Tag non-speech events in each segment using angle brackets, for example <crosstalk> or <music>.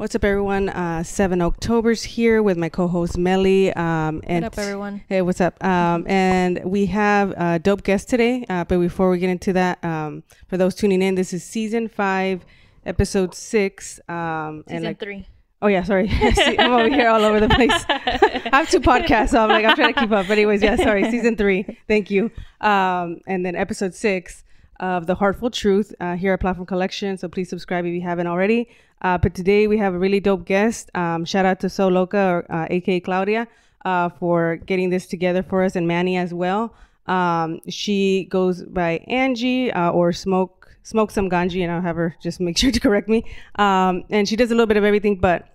What's up, everyone? Uh, Seven October's here with my co-host Melly. Um, and what up, everyone? Hey, what's up? Um, and we have a dope guest today. Uh, but before we get into that, um, for those tuning in, this is season five, episode six. Um, season and like, three. Oh yeah, sorry. <laughs> I'm over here all over the place. <laughs> I have two podcasts, so I'm like I'm trying to keep up. But anyways, yeah, sorry. Season three. Thank you. Um, and then episode six of the Heartful Truth uh, here at Platform Collection. So please subscribe if you haven't already. Uh, but today we have a really dope guest. Um, shout out to So Loca, or, uh, aka Claudia, uh, for getting this together for us, and Manny as well. Um, she goes by Angie uh, or Smoke Smoke Some Ganjiiee, and I'll have her just make <laughs> sure to correct me. Um, and she does a little bit of everything, but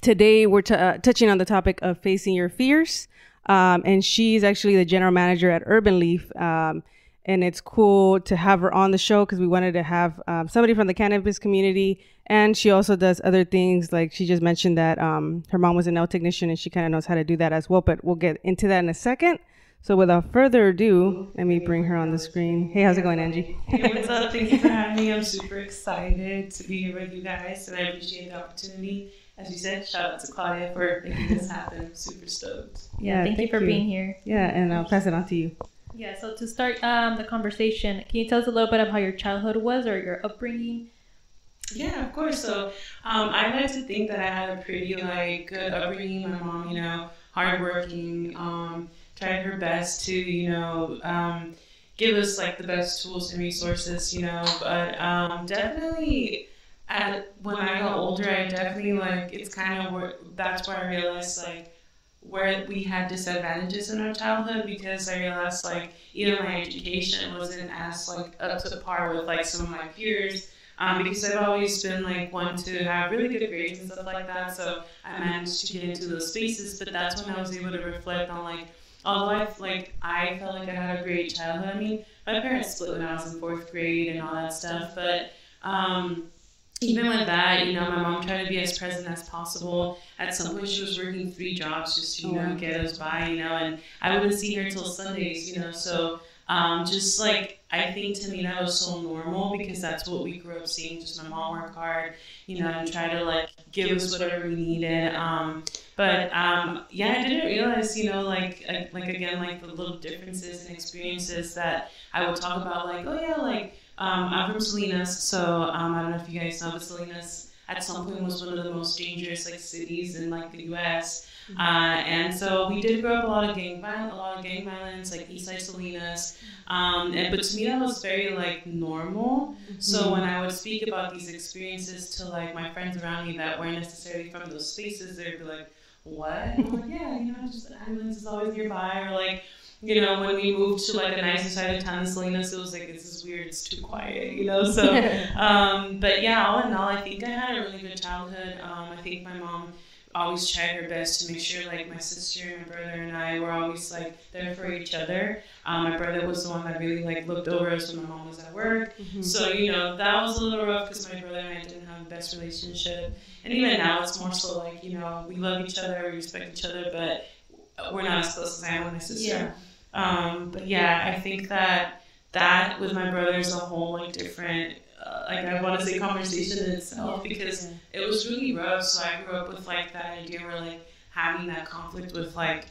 today we're t- uh, touching on the topic of facing your fears. Um, and she's actually the general manager at Urbn Leaf. And it's cool to have her on the show because we wanted to have um, somebody from the cannabis community and she also does other things like she just mentioned that um, her mom was a nail technician and she kind of knows how to do that as well but we'll get into that in a second so without further ado let me bring her on the screen hey how's it going angie hey what's up thank you for having me i'm super excited to be here with you guys and i appreciate the opportunity as you said, shout out to Claudia for making this happen. I'm super stoked. Yeah, yeah thank, thank, you for you. being here. Yeah, and I'll pass it on to you. Yeah, so to start um, the conversation, can you tell us a little bit of how your childhood was or your upbringing? Yeah, of course. So um, I like to think that I had a pretty like good upbringing. My mom, you know, hardworking, um, tried her best to, you know, um, give us like the best tools and resources, you know. But um, definitely, at when I got older, I definitely like it's kind of where that's where I realized like where we had disadvantages in our childhood because I realized like even my education wasn't as like up to par with like some of my peers. Um, because I've always been like one to have really good grades and stuff like that, so I managed to get into those spaces. But that's when I was able to reflect on like, although I like I felt like I had a great childhood. I mean, my parents split when I was in fourth grade and all that stuff, but um, even with that, you know, my mom tried to be as present as possible. At some point, she was working three jobs just to, you know, get us by, you know, and I wouldn't see her till Sundays, you know, so um, just like, I think to me that was so normal because that's what we grew up seeing, just my mom work hard, you know, and try to like give us whatever we needed. Um, but um, yeah, I didn't realize, you know, like, like again, like the little differences and experiences that I would talk about, like, oh yeah, like, um, I'm from Salinas, so um, I don't know if you guys know, but Salinas at some point was one of the most dangerous like cities in like the U.S. Mm-hmm. Uh, and so we did grow up a lot of gang violence, a lot of gang violence, like Eastside Salinas. Um, and but to me that was very like normal. So mm-hmm. when I would speak about these experiences to like my friends around me that weren't necessarily from those spaces, they'd be like, "What?" I'm like, "Yeah, you know, just ambulance is always nearby," or like you know, when we moved to like a nicer side of town in Salinas, it was like, this is weird, it's too quiet, you know? So, <laughs> um, but yeah, all in all, I think I had a really good childhood. Um, I think my mom always tried her best to make sure like my sister and my brother and I were always like there for each other. Um, my brother was the one that really like looked over us when my mom was at work. Mm-hmm. So, you know, that was a little rough because my brother and I didn't have the best relationship. And even now, it's more so like, you know, we love each other, we respect each other, but we're not as close as I am with my sister. Yeah. Um, but yeah, I think that that with my brother is a whole like different, uh, like I want to say conversation in itself because it was really rough. So I grew up with like that idea where like having that conflict with like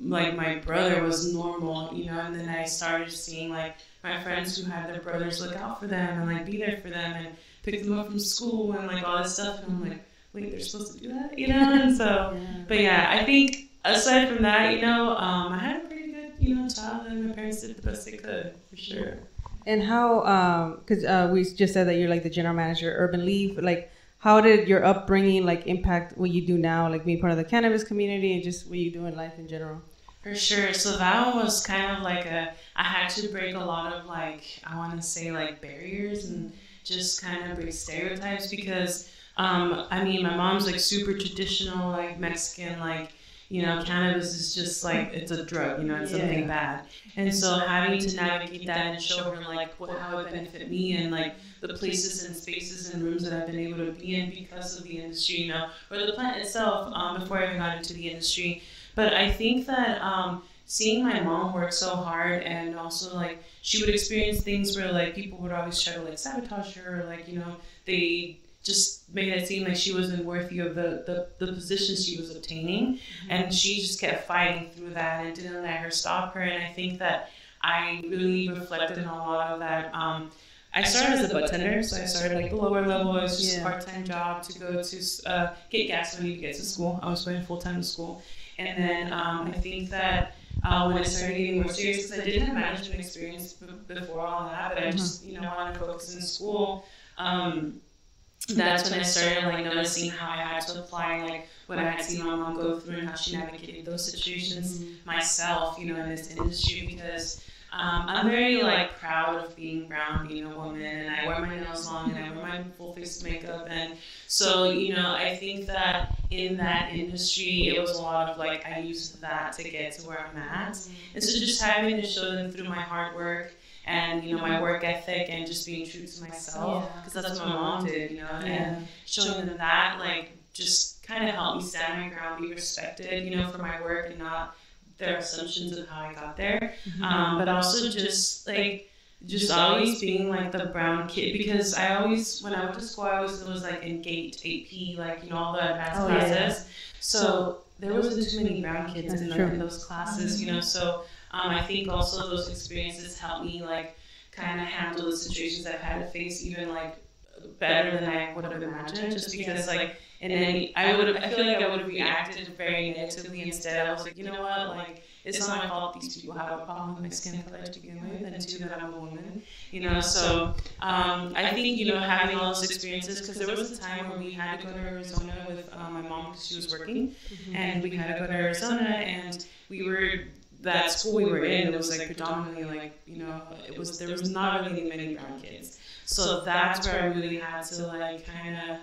like my brother was normal, you know, and then I started seeing like my friends who had their brothers look out for them and like be there for them and pick them up from school and like all this stuff. And I'm like, wait, they're supposed to do that, <laughs> you know? And so, but yeah, I think aside from that, you know, um, I had a pretty you know, childhood. My parents did the best they could, for sure. And how, because um, uh, we just said that you're like the general manager, Urbn Leaf. Like, how did your upbringing like impact what you do now, like being part of the cannabis community and just what you do in life in general? For sure. So that was kind of like a, I had to break a lot of like, I want to say like barriers and just kind of break stereotypes because, um, I mean, my mom's like super traditional, like Mexican, like, you know, cannabis is just like it's a drug, you know, it's something bad. And so having to navigate that and show her like what how it benefit me and like the places and spaces and rooms that I've been able to be in because of the industry, you know, or the plant itself um, before I even got into the industry. But I think that um, seeing my mom work so hard and also like she would experience things where like people would always try to like sabotage her or like you know they just made it seem like she wasn't worthy of the, the, the position she was obtaining. And she just kept fighting through that and didn't let her stop her. And I think that I really reflected on a lot of that. Um, I started as a bud tender, so I started like the lower level. It was just Yeah. a part time job to go to uh, get gas money to get to school. I was going full time to school. And then um, I think that uh, when I started getting more serious, because I didn't have management experience b- before all that, but I just you know wanted to focus in school. Um, that's when I started like noticing how I had to apply like what I had seen my mom go through and how she navigated those situations myself, you know, in this industry because um, I'm very like proud of being brown, being a woman, and I wear my nails long and I wear my full face makeup, and so you know I think that in that industry it was a lot of like I used that to get to where I'm at, and so just having to show them through my hard work and you know my work ethic and just being true to myself Yeah. because that's what my mom did, you know, and showing them that like just kind of helped me stand my ground, be respected, you know, for my work and not their assumptions of how I got there. Um, but also just like just always being like the brown kid because I always when I went to school I always was like in gate AP like you know all the advanced Oh, yeah. classes. So there wasn't too many brown kids in, in those classes, you know. So um, I think also those experiences helped me like kind of handle the situations I've had to face even like better than I would have imagined just because like and then I would I feel like I would have reacted very negatively instead. I was like you know what? Like it's not my fault these people have a problem with my skin color to begin with and two that I'm a woman you know? So um, I think you know having all those experiences because there was a time where we had to go to Arizona with um, my mom because she was working and we had to go to Arizona and we were that school we were in it was like predominantly like you know it was there was not really many brown kids so that's where I really had to like kind of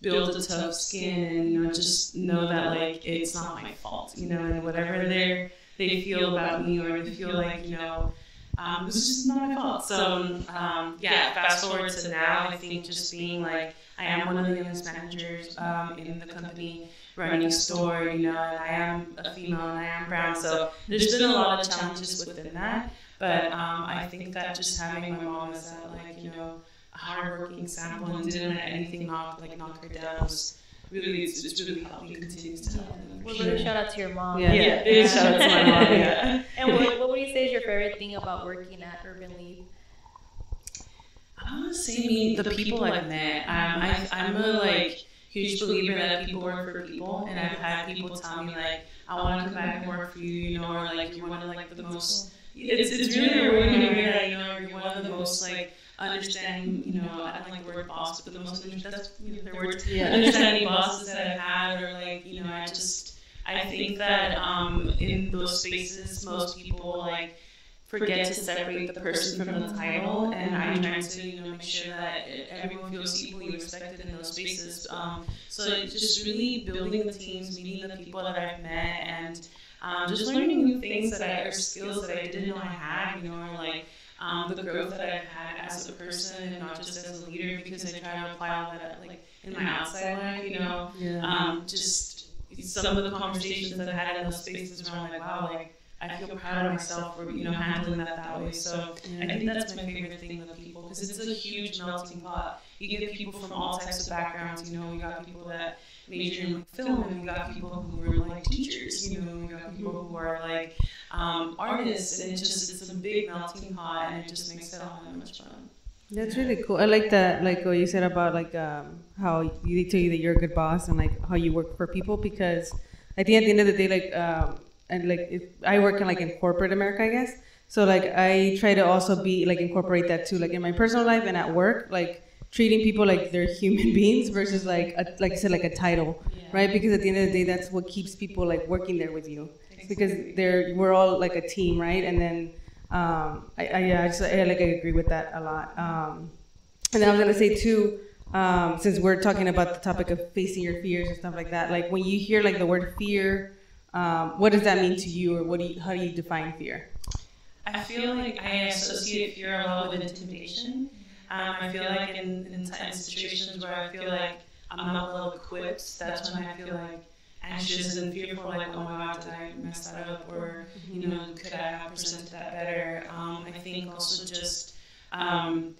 build a tough skin and you know just know that like it's not my fault you know and whatever they they feel about me or they feel like you know um, it's just not my fault. So um, yeah fast forward to now I think just being like I am one of the youngest managers um, in the company running store you know and I am a female and I am brown so there's been a lot of challenges within that but um, I think that just having my mom as that like you know hardworking example and didn't let anything knock like knock her down was really it's, it's really helped me continues to help me. Well, little shout out to your mom. Yeah. Yeah, big shout out to my mom. Yeah. And what, what would you say is your favorite thing about working at Urbn Leaf? I want to say me the people I've met. Um, I, I'm a like huge believer that people work for people, and I've had people tell me like, I want to come back and work for you, you know, or like you're one of like the most. It's it's really rewarding to hear that you know you're one of the most like understanding, you know, I don't like the word boss, but the most that's you know, their words, <laughs> Yeah. understanding bosses that I've had, or like you know, I just I think that um, in those spaces, most people like forget to separate the person from the title, and I try to you know make sure that everyone feels equally respected in those spaces. Um, so it's just really building the teams, meeting the people that I've met, and um, just learning new things that I or skills that I didn't know I had. You know, or like um, the growth that I've had as a person and not just as a leader, because I try to apply all that like in my outside life. You know, Yeah. um, just some of the conversations that I've had in those spaces where I'm like, wow, like I feel proud of myself for you know handling that that way. So I think that's my favorite thing with people because it's a huge melting pot. You get people from all types of backgrounds. You know, you got people that major in like, film, and you got people who were like teachers. You know, you got people who are like um, artists, and it's just it's a big melting pot, and it just makes it all that much fun. That's really cool. I like that, like what you said about like um, how you tell you that you're a good boss and like how you work for people because I think at the end of the day, like um, and like it, I work in like in corporate America, I guess. So like I try to also be like incorporate that too, like in my personal life and at work, like treating people like they're human <laughs> beings versus like a, like I said, like a title, right? Because at the end of the day, that's what keeps people like working there with you because they're we're all like a team, right? And then um, I, I yeah, I just I, like I agree with that a lot. Um, and then I was gonna say too, um, since we're talking about the topic of facing your fears and stuff like that, like when you hear like the word fear, um, what does that mean to you, or what do you, how do you define fear? I feel like I associate fear a lot with intimidation. Um, I feel like in, in, situations where I feel like I'm not well equipped, that's when I feel like anxious and fearful, like, oh my god, did I mess that up? Or, you know, could I have presented that better? Um, I think also just um,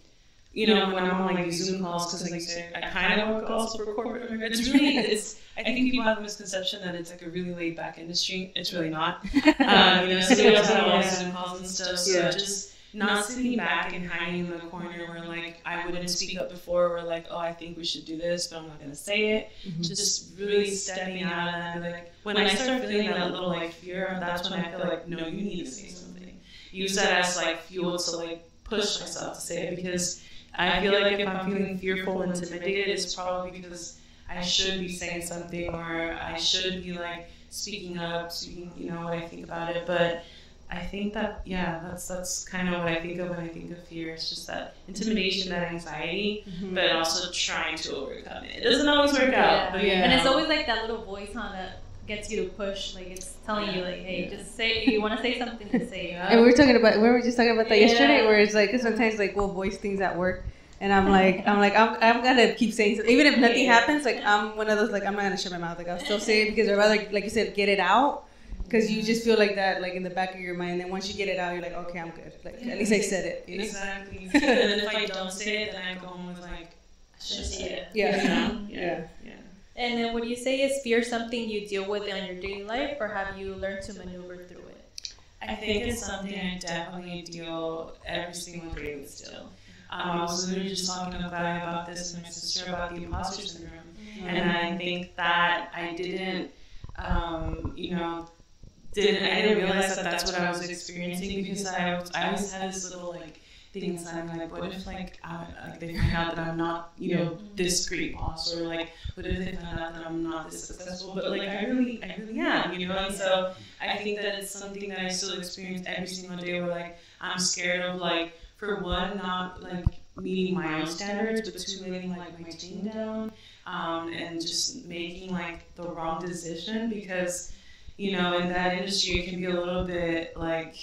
you know, when I'm on like these Zoom calls, because like I said, I kind of work also for corporate. It's <laughs> really, it's. <laughs> I think people have a misconception that it's like a really laid back industry. It's really not. <laughs> Um, you know, so we also have all these Zoom calls and stuff. So Yeah. just not sitting back and hiding in the corner where like I wouldn't speak up before. We're like, oh, I think we should do this, but I'm not gonna say it. Just really stepping out and like when I start feeling that little like fear, that's when I feel like no, you need to say something. Use that as like fuel to like push myself to say it because I feel like if I'm feeling fearful and intimidated, it's probably because I should be saying something or I should be like speaking up, speaking, you know, what I think about it. But I think that yeah, that's that's kind of what I think of when I think of fear. It's just that intimidation, that anxiety, mm-hmm. but also trying to overcome it. It doesn't always work out, but Yeah. And it's always like that little voice on that gets you to push. Like it's telling you, like, hey, just say you want to say something to say. it. And we were talking about we were just talking about that Yeah. yesterday, where it's like 'cause sometimes like we'll voice things at work, and I'm like <laughs> I'm like I'm, I'm gonna keep saying something. even if nothing happens. Like I'm one of those like I'm not gonna shut my mouth. Like I'll still say it because I'd rather like you said get it out because you just feel like that like in the back of your mind. And then once you get it out, you're like okay I'm good. Like at least I said it. You know? Exactly. and then if I don't say it, then I go home with like, I should say it. Yeah. You know? Yeah. And then would you say is fear something you deal with in your daily life, or have you learned to maneuver through it? I think it's something I definitely deal every single day with still. Um, I was literally just talking to Guy about this and my sister about the imposter syndrome. And I think that I didn't, um, you know, didn't I didn't realize that that's what I was experiencing because I was, I always had this little like thing I'm like what if like I, like they find out that I'm not you know this great boss or like what if they find out that I'm not this successful? But like I really I really am you know? And so I think that it's something that I still experience every single day where like I'm scared of like for one not like meeting my own standards but two letting like my team down um, and just making like the wrong decision because you know in that industry it can be a little bit like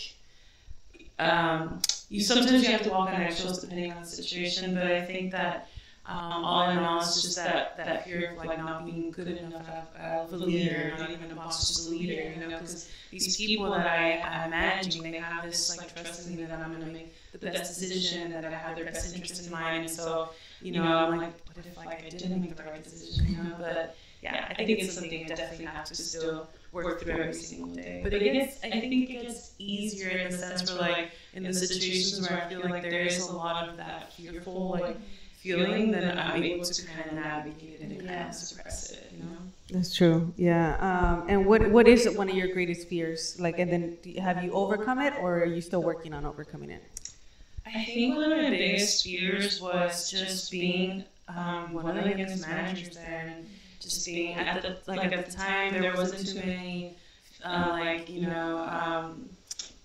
um, you sometimes you have to walk on eggshells depending on the situation but I think that um, all in all, it's just that, that fear of like not being good enough of a leader, not even a boss, just a leader, you know, because these people that I, I'm managing, they have this like trust in me that I'm going to make the best decision, that I have their best interest in mind, and so, you know, I'm like, what if like I didn't make the right decision, you know, but yeah, I think it's something I definitely have to still work through every single day. But it gets, I think it gets easier in the sense where like in the situations where I feel like there is a lot of that fearful like feeling, then I'm able to kind of navigate it and kind of suppress it, you know. That's true. Yeah. Um, and what what is one of your greatest fears? Like, and then do you- have you overcome it, or are you still working on overcoming it? I think one of my biggest fears was just being um, one of the youngest managers there, and just being at the like at the time there wasn't too many uh, like you know um,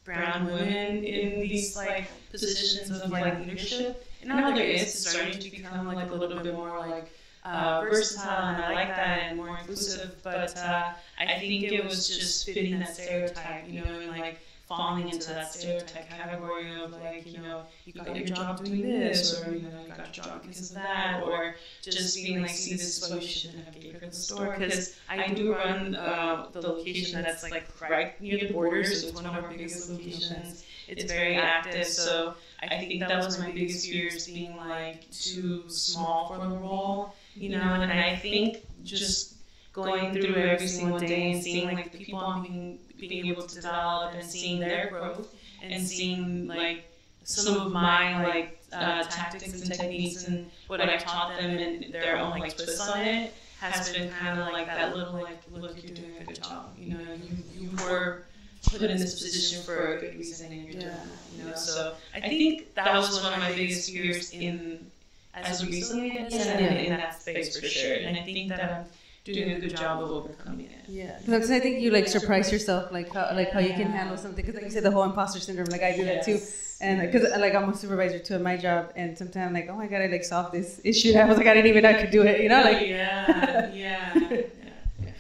brown women in these like positions of like leadership. And now there is it's starting to become like a little bit more like uh, versatile, and I like that and more inclusive. But uh, I think it was just fitting that stereotype, you know, and like falling into that stereotype category of like, you know, you got your job doing this, or you know, you got your job because of that, or just being like, see, this is why we shouldn't have gave her the store. Because I do run uh, the location that's like right near the border, so it's one of our biggest locations. It's very active, so I think that was my biggest fear is being like too small for the role, you know. And I think just going through every single day and seeing like the people I'm being being able to develop and seeing their growth and seeing like some of my like uh, tactics and techniques and what I've taught them and their own like twists on it has been kind of like that little like look you're doing a good job. You know you, you were put in this position for a good reason and you're doing that you know? So I think that was one of my biggest fears in as recently as and in that space for sure. And I think that I'm doing a good job of overcoming it Yeah, because I think you like surprise yourself, like how like how you can handle something. Because like you said, the whole imposter syndrome, like I do that too. And because like I'm a supervisor too at my job, and sometimes I'm like, oh my god, I like solved this issue. <laughs> I was like, I didn't even know I could do it. You know, like yeah, yeah,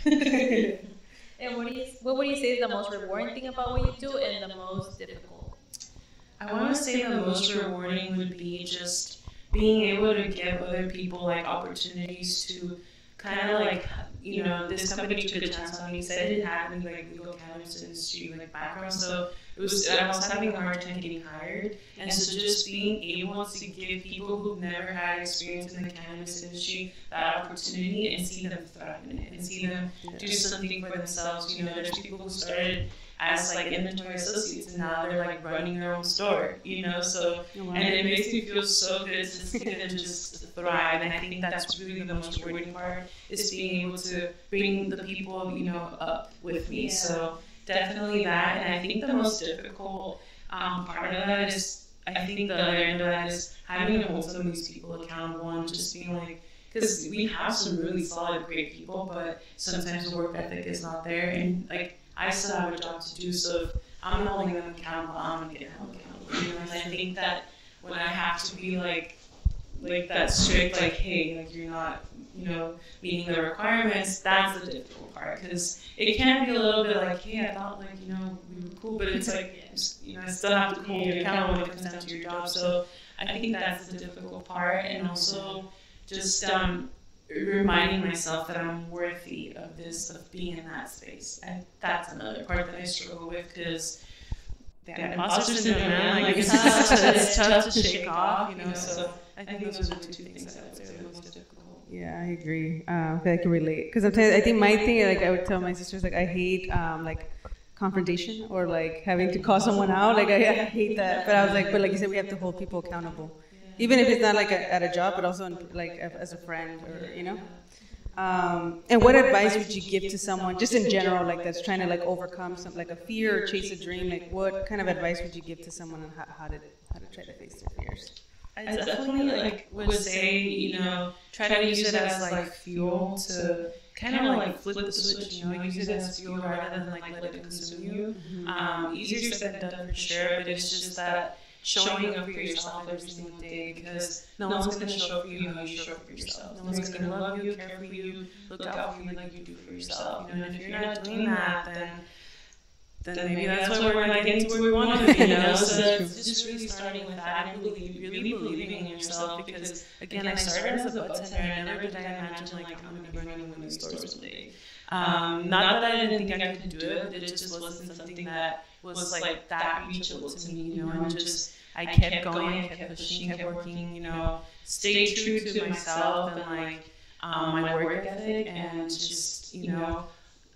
yeah. <laughs> And what do you what would you say is the most rewarding thing about what you do, and the most difficult? I want to say the most rewarding would be just being able to give other people like opportunities to kind of like you know this company took a chance on me. Said I didn't have any like legal cannabis industry like background, so it was I was having a hard time getting hired. And so just being able to give people who've never had experience in the cannabis industry that opportunity and see them thrive in it and see them do something for themselves. You know, there's people who started as like inventory associates and now they're like running their own store, you know, so and it makes me feel so good to see them just thrive and I think that's really the most rewarding part is being able to bring the people, you know, up with me. So definitely that and I think the most difficult um, part of that is I think the other end of that is having to hold some of these people accountable and just being like because we have some really solid, great people, but sometimes the work ethic is not there. And like I still have a job to do. So if I'm holding them accountable, I'm gonna get held accountable. You know, and I think that when I have to be like, like that strict, like, hey, like you're not, you know, meeting the requirements, that's the difficult part because it can be a little bit like, hey, I thought like, you know, we were cool, but it's like, you know, I still have to hold you accountable when it comes down to your job. So I think that's the difficult part, and also just um, reminding myself that I'm worthy of this, of being in that space. And that's another part that I struggle with because the imposter syndrome, man, like it's, tough, it's tough to shake off, you know. So I think those are the two things that I would say are the most difficult. Yeah, I agree. Um, I can relate because sometimes I think my thing, like I would tell my sisters, like I hate um, like confrontation or like having to call someone out. Like I, I hate that. But I was like, but like you said, we have to hold people accountable even if it's not like a, at a job, but also in, like as a friend or you know. Um, and what advice would you give to someone, just in general, like that's trying to like overcome some like a fear or chase a dream? Like, what kind of advice would you give to someone on how, how to how to try to face their fears? I definitely like would say, you know, try to use it as like fuel to kind of like flip the switch, you know, use it as fuel rather than like let it consume you. Um, easier said than done for sure, but it's just that showing up for yourself every single day because no one's going to show up for you how you show up for yourself. No one's going to love you, care for you, look out for you like you do for yourself. You know, and if you're not doing that, then then maybe that's why we're not getting to where we want to be. You know, so it's just really starting with that and really, really believing in yourself. Because again, I started as a bud tender, and never did I imagine like I'm going to be running these stores one day. Um, not that I didn't think I could do it, but it just wasn't something that was like that reachable to me, you know, and just I kept going, I kept pushing, kept working, you know, stay true to myself and like um, my work ethic, and just you know,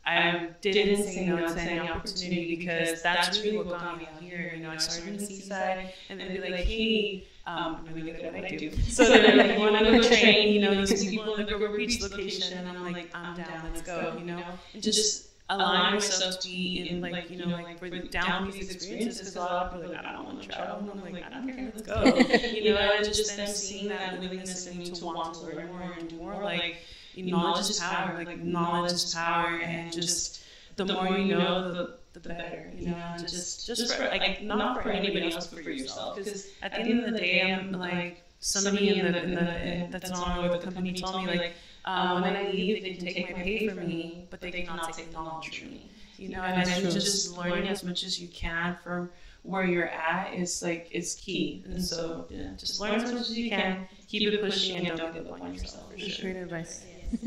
I didn't say no to any opportunity because that's really what got me out here. You know, I started in the seaside, and then be like, hey. Um, I'm really good at what I do. <laughs> So they're like, you want to go train, you know, these people in the Grover Beach location, and I'm like, I'm down, let's go, you know, and just allowing myself to be in like you know like for the down these experiences because a lot of people like I don't want to travel and I'm like I don't care let's go. you know and just them seeing that willingness in me to want to learn more and do more like knowledge is power like knowledge is power and just the more you know the the better you know and just just for like not for anybody else but for yourself. because at the end of the day I'm like somebody in the in the that's on with the company told me like um, when I leave, they can take my pay from me, but they cannot take the knowledge from me. You know, and I think just learning as much as you can from where you're at is like is key. And so yeah, just learn as much as you can, keep it pushing, and don't give up on yourself. Sure. Great advice. <laughs>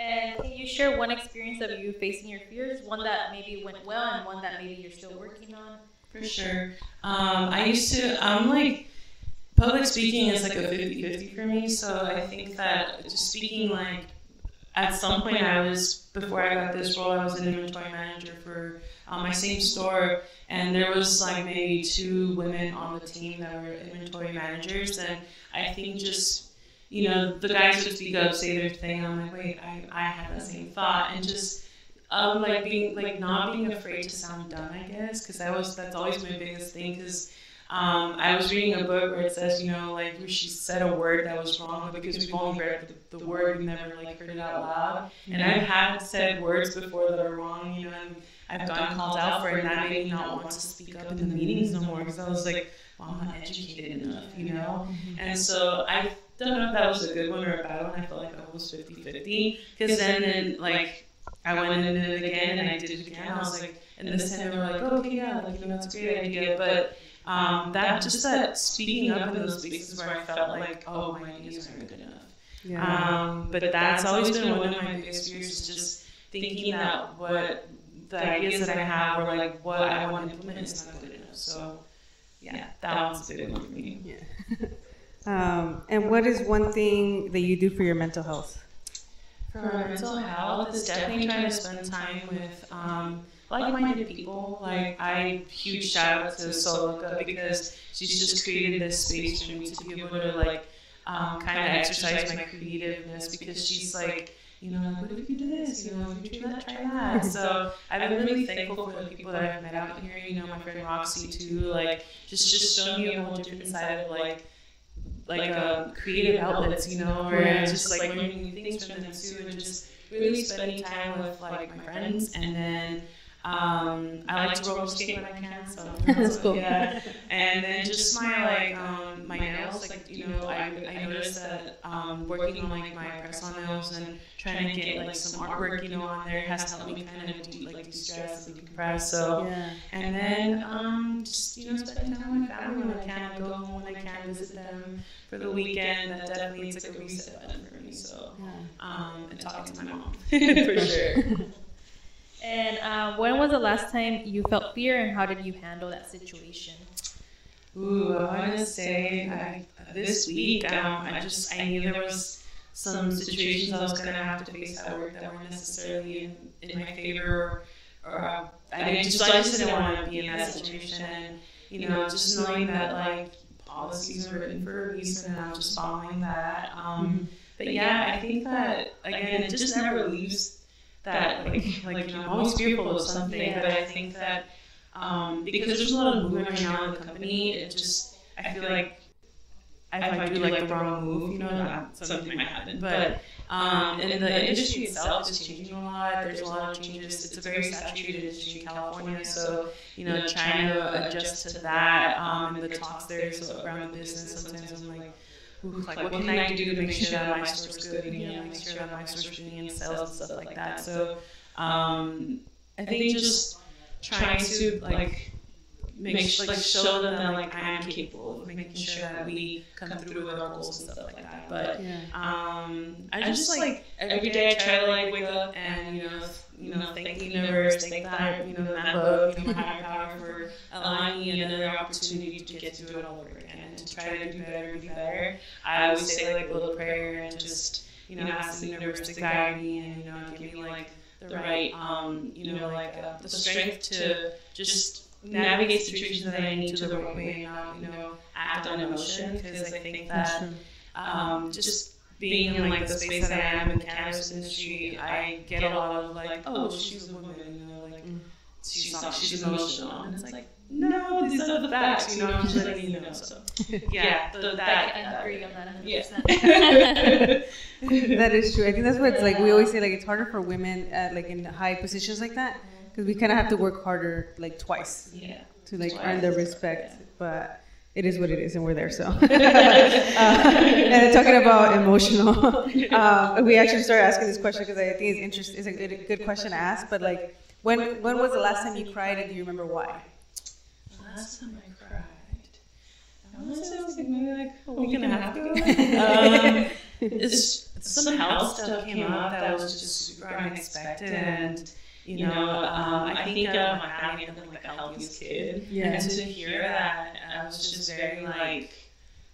And can you share one experience of you facing your fears? One that maybe went well, and one that maybe you're still working on. For sure. Um, I used to. I'm like public speaking is like a 50-50 for me. So I think that just speaking like at some point I was before I got this role I was an inventory manager for um, my same store and there was like maybe two women on the team that were inventory managers and I think just you know the guys would speak up say their thing I'm like wait I, I had the same thought and just um, like being like not being afraid to sound dumb I guess because that was that's always my biggest thing because um, I was reading a book where it says, you know, like she said a word that was wrong, because we've only read the, the word, we've never like heard it out loud. And I've had said words before that are wrong, you know, and I've gotten called out for it, and that made me not want to speak up in the meetings no more because I was like, well, I'm not educated enough, you know. And so I don't know if that was a good one or a bad one. I felt like I was 50-50 because then, then like I went in it again and I did it again. I was like, and this time they were like, oh, okay, yeah, like you know, it's a great idea, but um, that just that speaking up in those spaces where I felt like, oh, my ideas aren't good enough. Yeah. Um, but that's always been one of my biggest fears is just thinking that what the ideas that I have or like what I want to implement is not good enough. So yeah, that one's a big one for me. <laughs> Um, and what is one thing that you do for your mental health? For my mental health, it's definitely trying to spend time with um, like-minded people. Like I huge shout out to Soloka because she's just created this space for me to be able to like um, kind of exercise my creativeness because she's like. You know, like, what if you do this? You know, if you try that, try that. <laughs> So I've been really thankful for the people that I've met out here. You know, my friend Roxy too. Like, just just showing me a whole different side of like like um, creative outlets, you know, or just like learning new things from them too, and just really spending time with like my friends. And then um, I like to roller skate when I can, so <laughs> That's cool. Yeah, <laughs> and then just my like um, my nails, like you know, I, I noticed that um, working on like my press on nails and trying to get like some artwork, you know, on there has helped me kind of de- like de-stress and decompress. So. Yeah. And then um, just you know spend time with my family when I can, go home when I can, visit them for the weekend. That definitely is like a reset button for me. So um, and talking to my mom for sure. And um, when was the last time you felt fear, and how did you handle that situation? Ooh, I want to say I, this week um, I just I knew there was some situations I was gonna have to face at work that weren't necessarily in, in my favor or, or uh, I didn't just I just didn't want to be in that situation and you know just knowing that like policies are written for a reason and I'm just following that. Um, but yeah, I think that again it just never leaves that like like you know I'm always fearful of something, but I think that um, because there's a lot of movement right now in the company, it just I feel like if I do like the wrong move, you know, that something might happen. But um, and the industry itself is changing a lot. There's a lot of changes. It's a very saturated industry in California, so you know, trying to adjust to that um, and the talks there so around the business. Sometimes I'm like. Ooh, like, what can I do to make sure that my store's good? And, you know, make sure that my store's bringing in sales and stuff like that. So, um, I think just trying to like make sh- like show them that like I am capable of making sure that we come through with our goals and stuff like that. But Yeah. um, I just like every day I try to like wake up and you know you know thank the universe, thank that you know that book, you know higher power for <laughs> allowing me another opportunity to get to do it all over again and to try to do better and be better. I always say like a little prayer and just you know ask the universe to guide me and you know give me like the right um you know like uh, the strength to just navigate situations that I need to the right way and not you know act on emotion because I think that um, just being in like the space that I am in the cannabis industry, I get a lot of like, oh, oh, she's a woman, you know, like mm. she's not, she's emotional, and it's like, no, these are the facts, you know, I'm just letting you know. So <laughs> yeah, the, I, that. I agree on that 100%. <laughs> Yeah. that is true. I think that's what it's like. We always say like it's harder for women at like in high positions like that because we kind of have to work harder like twice yeah. to like earn their respect. But it is what it is, and we're there. So, <laughs> <laughs> uh, and talking about emotional, um, <laughs> we actually started asking this question because I think it's interesting. It's a good, good question to ask. But like, when when was the last time you cried, and do you remember why? Last time I cried, I want to say it was like maybe like a week and a half ago. um, it's, some health stuff came up that was just super unexpected, and you know, um, I think of my family had been like the healthiest kid, Yeah. and to hear that, I was just very like,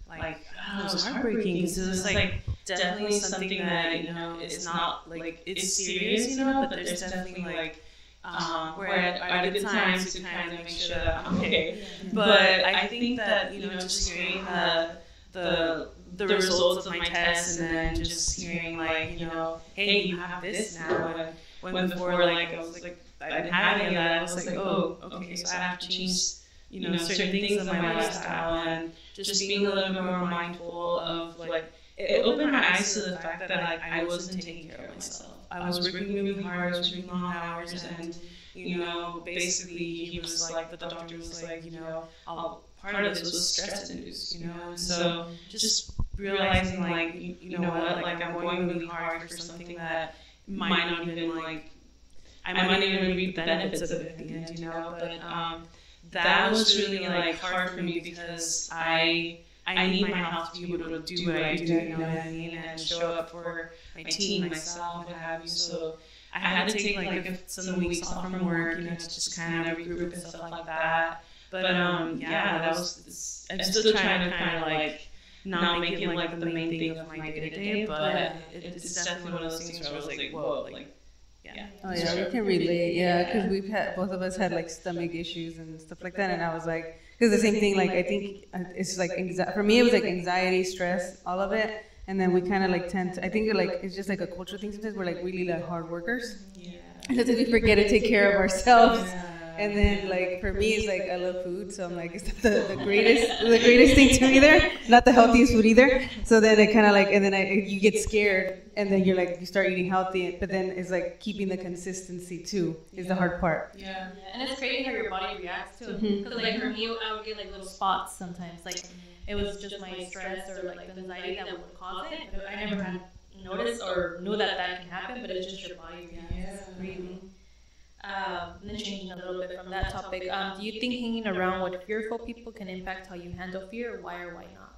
like I don't it was heartbreaking because it was like definitely something that you know it's not like it's serious, you know, but there's definitely like. Um, we're at, at a good time to kind of make sure that I'm okay. <laughs> But I think that you know, just hearing the the the results of my tests, and then just hearing like you know, hey, you have this now, and when before like I was like I didn't have any of that, I was like, oh, oh okay, so I have to change you know certain things in my lifestyle, and just being a little bit more mindful of like it opened my eyes to the fact that like I wasn't taking care of myself. I was working really hard, I was working long hours, and you know, basically he was like, the doctor was like, you know, all, part of this was stress induced, you know, and so just realizing like, you, you know what, like I'm going really hard for something that might not even like, I might not even reap the benefits of it at the end, you know, but um, that was really like hard for me because I I need my health to be able to do what I do, you know what I mean, and show up for my team, myself, what have you. So I had to take like a, some weeks off from work, you know, to just kind of regroup and stuff like that. But um, yeah, that was. I'm still trying to kind of like not make it like the main thing of my day to day, but it's definitely one of those things where I was like, whoa, like. Yeah. Oh yeah, we can relate. Yeah, because we've had both of us had like stomach issues and stuff like that, and I was like, because the same thing. Like I think uh, it's like anxiety. For me, it was like anxiety, stress, all of it, and then we kind of like tend to. I think like it's just like a cultural thing. Sometimes we're like really like hard workers, Yeah. because we forget to take care of ourselves. And then, like for me, it's like I love food, so I'm like, <laughs> it's not the, the <laughs> greatest, the greatest thing to me there. Not the healthiest food either. So then it kind of like, and then I, you get scared, and then you're like, you start eating healthy, but then it's like keeping the consistency too is the hard part. Yeah. Yeah, and it's crazy how your body reacts to it. Mm-hmm. Because like for me, I would get like little spots sometimes. Like it was just my stress or like the anxiety that would cause it. But I never had noticed or knew that that can happen. But it's just your body reacts. Yeah. Really. Um, then changing a little bit from that topic, um, do you think hanging around with fearful people can impact how you handle fear? Why or why not?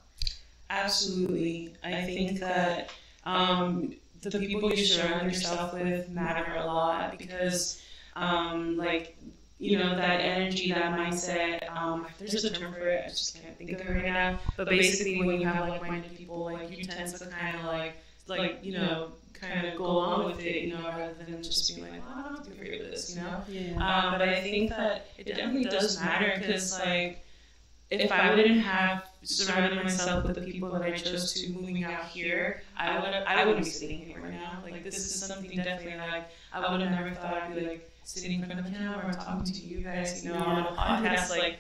Absolutely. I think that um, the people you surround yourself with matter a lot because, um, like, you know, that energy, that mindset, um, there's just a term for it, I just can't think of it right now. But basically, when you have like minded people, like, you tend to kind of like, like, you know, kind of go along with it, you know, rather than just being like, well, I don't have to be afraid of this, you know? Yeah. Um, but I think that it definitely does matter because, like, if I wouldn't have surrounded myself with the people that I chose to moving out here, I would I wouldn't be sitting here right now. Like this is something definitely like I would have never thought I'd be like sitting in front of the camera or talking to you guys, you know, on a podcast. Like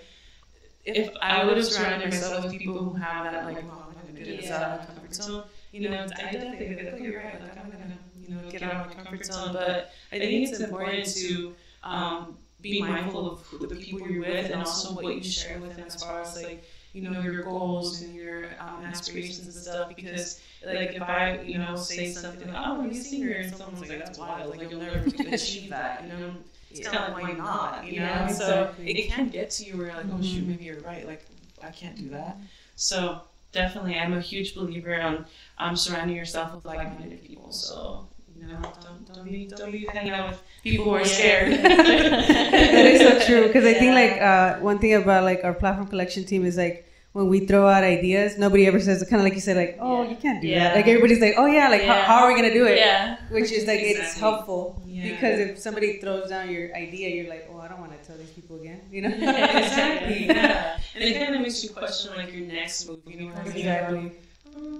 if I would have surrounded myself with people who have that like, well, I'm not gonna do this out of my comfort zone, you know, I definitely like, oh, you're right, like I'm gonna, you know, get out of my comfort zone. But I think it's important to um, be mindful of who the people you're with and also what you share with them as far as like you know your goals and your um, aspirations and stuff because like if I you know say something like oh I'm a singer and someone's like that's wild like you'll never achieve that you know it's kind of like why not you know Yeah, so it can get to you where you're like oh shoot maybe you're right like I can't do that so definitely I'm a huge believer on um, surrounding yourself with like-minded people so you know don't don't be don't be hanging out with people who are scared <laughs> that is so true because I think like uh, one thing about like our platform collection team is like when we throw out ideas, nobody ever says kind of like you said like oh Yeah. you can't do Yeah. that. Like everybody's like oh yeah like Yeah. how, how are we gonna do it? Yeah. Which is like it's helpful Yeah. because if somebody throws down your idea, you're like oh I don't want to tell these people again. You know <laughs> exactly. <laughs> Yeah. And it kind of makes you question like your next move. You know what I mean? exactly.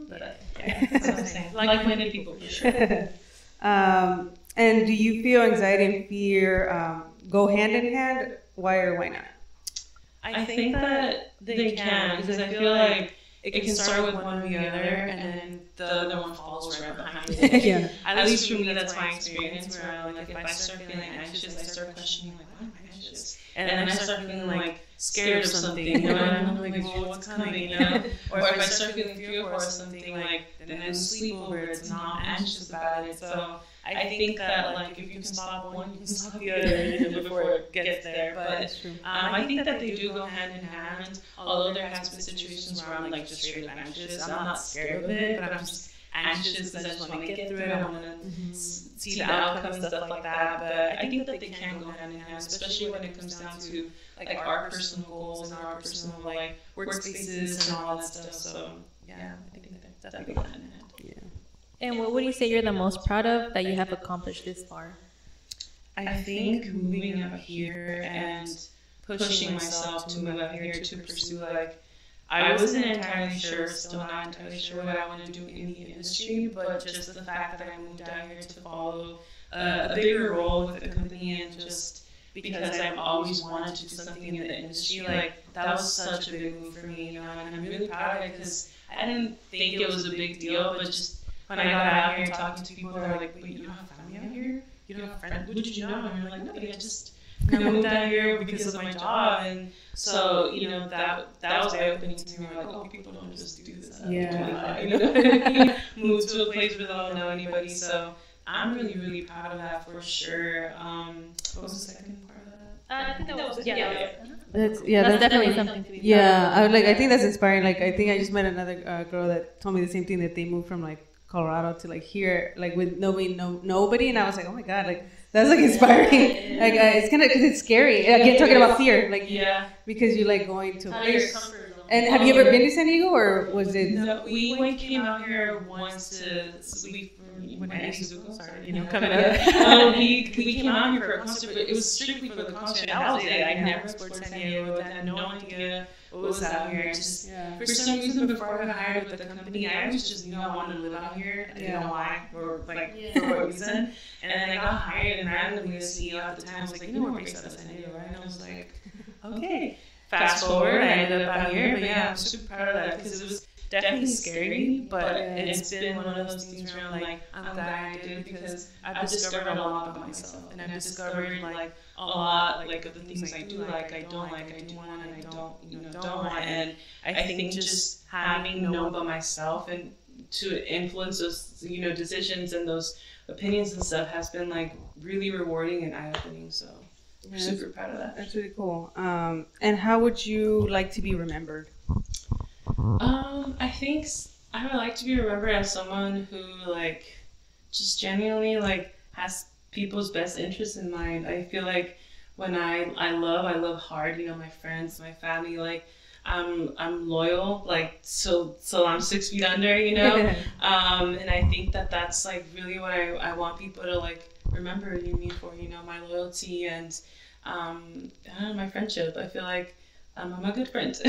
But yeah, <laughs> that's what I'm saying. Like-minded people for sure. <laughs> um, and do you feel anxiety and fear um, go hand in hand? Why or why not? I think that they can because I feel like it can start with one or the other, and then the other one follows right behind it. <laughs> yeah. At least for me, that's my experience. Where I, like, if I start feeling anxious, I start questioning like, why am I anxious? And then I start feeling like scared of something, you know, and <laughs> I'm like, well, what's coming, you know? Or if I start feeling fearful of something, like, then I sleep over it, it's not anxious about it. So I think that like if you can stop one, you can stop the other, you <laughs> know, before it gets there. But um, I think that they do go hand in hand. Although there has been situations where I'm like just straight up anxious. I'm not scared of it, but I'm just anxious because I just want to get through it. I want to mm-hmm. see the outcome and stuff like that. But I think that they can go hand in hand, especially when it comes down to like our personal goals and our personal like workspaces and all that stuff. So yeah, I think that they definitely go hand in hand. Yeah. And what would you say you're the most proud of that you have accomplished this far? I think moving up here and pushing myself to move up here to pursue like I wasn't entirely sure, still not entirely sure what I want to do in the industry, but just the fact that I moved out here to follow uh, a bigger role with the company and just because I've always wanted to do something in the industry, like that was such a big move for me, you know, and I'm really proud of it because I didn't think it was a big deal, but just when I got out here talking to people, they're like, "Wait, you don't have family out here? You don't have friends? Who did you know?" And you're like, "Nobody, I just I moved out here because of my job." And so, you know, that that was eye opening to me. Like, oh, people don't just do this. at Yeah. 25, You know, <laughs> <laughs> move to a place where they don't know anybody. So I'm really, really proud of that for sure. Um, what was the second part of that? I think that was yeah. Yeah. that. That's yeah. that's, That's, definitely something to be. yeah. I would like. I think that's inspiring. Like I think I just met another uh, girl that told me the same thing that they moved from like Colorado to like here, like with nobody, no nobody, and I was like, oh my god, like that's like inspiring. <laughs> like uh, it's kind of because it's scary. Again, talking about fear, like Yeah. because you like going to Out of your place. comfort zone. And have you ever been to San Diego, or was it? No, we went came out here once to we when I used to sorry, you know, coming <laughs> up. Um, <laughs> we we came out here for a concert, but it was strictly for the concert. That was it. I never explored San Diego. I had no idea what was out here. Just for some reason, before I got hired with the company, I always just knew I wanted to live out here. I didn't know why or like for what reason. And then I got hired, and randomly the CEO at the time I was like, you know, we're based out of San Diego, right? And I was like, <laughs> okay. Fast forward, I ended up out here, but yeah, I'm super proud of that because it was definitely scary, but it's been one of those things where I'm like, I'm glad I did because I've discovered a lot about myself, and I've discovered like a lot like of the things I do like, I don't like, I do want, and I don't, you know, don't want, and I think just having known about myself and to influence those, you know, decisions and those opinions and stuff has been like really rewarding and eye opening. So Yeah, super proud of that. That's really cool. Um, and how would you like to be remembered? Um, I think I would like to be remembered as someone who like just genuinely like has people's best interests in mind. I feel like when I I love, I love hard. You know, my friends, my family, like. I'm I'm loyal, like so so I'm six feet under, you know. <laughs> Um, and I think that that's like really what I, I want people to like remember me for, you know, my loyalty and um, I don't know, my friendship. I feel like um, I'm a good friend. <laughs> so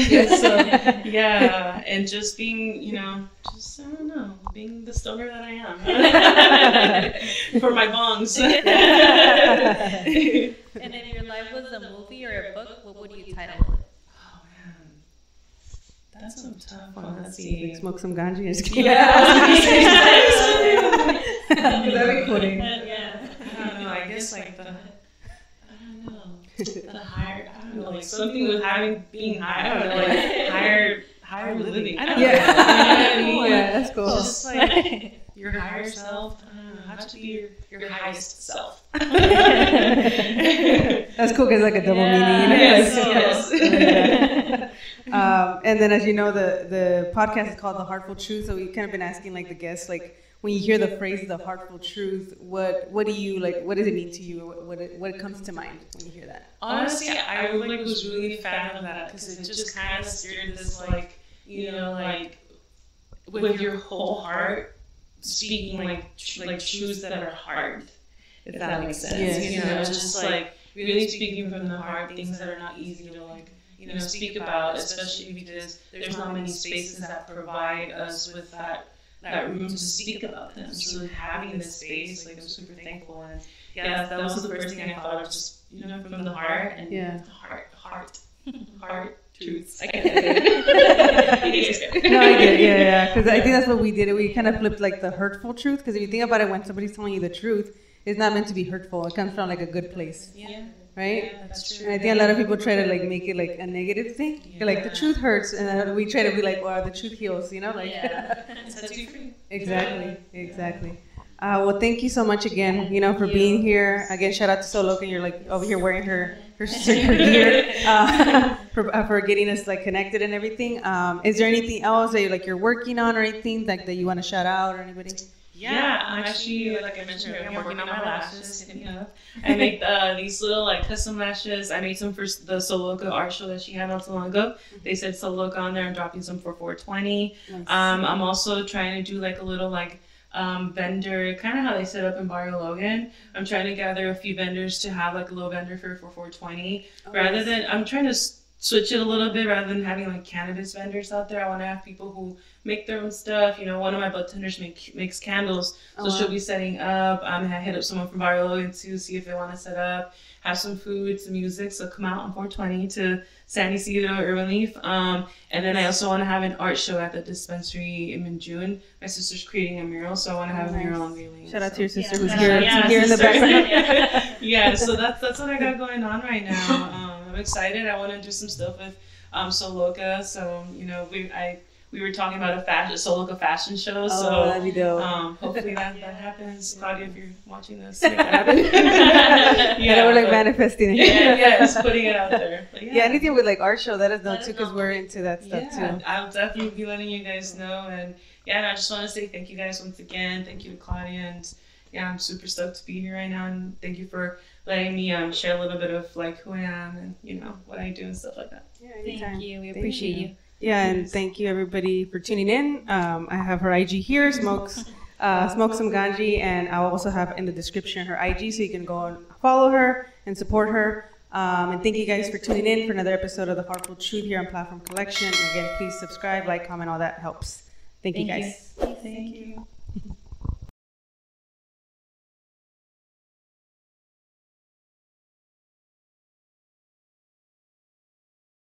yeah, and just being, you know, just I don't know, being the stoner that I am <laughs> for my bongs. <laughs> And if your life was a movie or a book, what would you title it? Oh man, that's a tough one. Let's see. Like smoke some ganja and just keep Yeah. That'd yeah. I don't know. I guess like the. I don't know. The higher. I don't know. Like something with having being high. I don't know. Like higher. <laughs> Higher living. I don't know. <laughs> Yeah. You know what I mean? Yeah, that's cool. Just <laughs> like your higher self. Know. How to be your, your highest self. That's cool because like a double Yeah, meaning. yes, Like, yes. um, and then, as you know, the the podcast is called The Heartful Truth. So we've kind of been asking like the guests, like when you hear the phrase "the heartful truth," what what do you like? What does it mean to you? What what, what comes to mind when you hear that? Honestly, I like was really a fan of that because it just kind of steered this like you know like with your whole heart speaking like tr- like truths that are hard. If that makes sense, Yes. you know, just like really speaking from the heart, things that are not easy to like you know speak about, especially because there's not many spaces that provide us with that that room to speak about them. So having this space, like I'm super thankful and yeah, that was the first thing I thought of, just you know, from the heart and Yeah. the heart, heart, <laughs> heart, truths. I can't <laughs> <laughs> No, I get it. Yeah, yeah. Because I think that's what we did. We kind of flipped like the hurtful truth. Because if you think about it, when somebody's telling you the truth, it's not meant to be hurtful. It comes from like a good place, Yeah, right? yeah, that's true. And I think a lot of people try to like make it like a negative thing. They're like the truth hurts, and then we try to be like, well, the truth heals. You know, like Yeah. <laughs> <laughs> Set free. exactly, exactly. Uh, well, thank you so much again. You know, for being here. Again, shout out to Soloka. You're like over here wearing her her, <laughs> her gear uh, for, uh, for getting us like connected and everything. Um, is there anything else that you're, like you're working on or anything like that you want to shout out or anybody? Yeah, I'm actually, like I mentioned earlier, I'm working on my lashes. <laughs> I make uh, these little like custom lashes. I made some for the Soloka art show that she had not so long ago. They said Soloka on there. I'm dropping some for 420. Um, I'm also trying to do like a little like um, vendor, kind of how they set up in Barrio Logan. I'm trying to gather a few vendors to have like a little vendor for, for 420. rather than, I'm trying to switch it a little bit rather than having like cannabis vendors out there. I want to have people who make their own stuff. You know, one of my bud tenders make, makes candles, so Oh, wow. she'll be setting up. I'm gonna hit up someone from Barrio Logan too, see if they want to set up, have some food, some music. So come out on 420 to San Ysidro Urbn Leaf. Um, and then I also want to have an art show at the dispensary in June. My sister's creating a mural, so I want to have Oh, a mural nice. on Grayling. Shout out to your sister Yeah. who's Yeah, here, Yeah, here in the background. <laughs> yeah, so that's that's what I got <laughs> going on right now. Um, I'm excited. I want to do some stuff with um, Soloka. So you know, we I we were talking about a fashion, Soloka fashion show. Oh, so that'd be dope. um, hopefully that, that happens. <laughs> Claudia, if you're watching this, <laughs> make that happen. <laughs> yeah, we're like but- manifesting it. Yeah, yes, putting it out there. But Yeah, anything with like art show, let us know Let too, because we're into that stuff yeah, too. I'll definitely be letting you guys know. And yeah, I just want to say thank you guys once again. Thank you, Claudia, and yeah, I'm super stoked to be here right now. And thank you for letting me um, share a little bit of like who I am and you know what I do and stuff like that. Yeah, anytime. Thank you. We Thank appreciate you. you. Yeah, and thank you everybody for tuning in. Um, I have her IG here, smokes, uh, <laughs> smoke some Ganjiiee, and I'll also have in the description her IG, so you can go and follow her and support her. Um, and thank you guys for tuning in for another episode of the Heartful Truth here on Platform Collection. And again, please subscribe, like, comment, all that helps. Thank, you Thank you. guys. Thank you.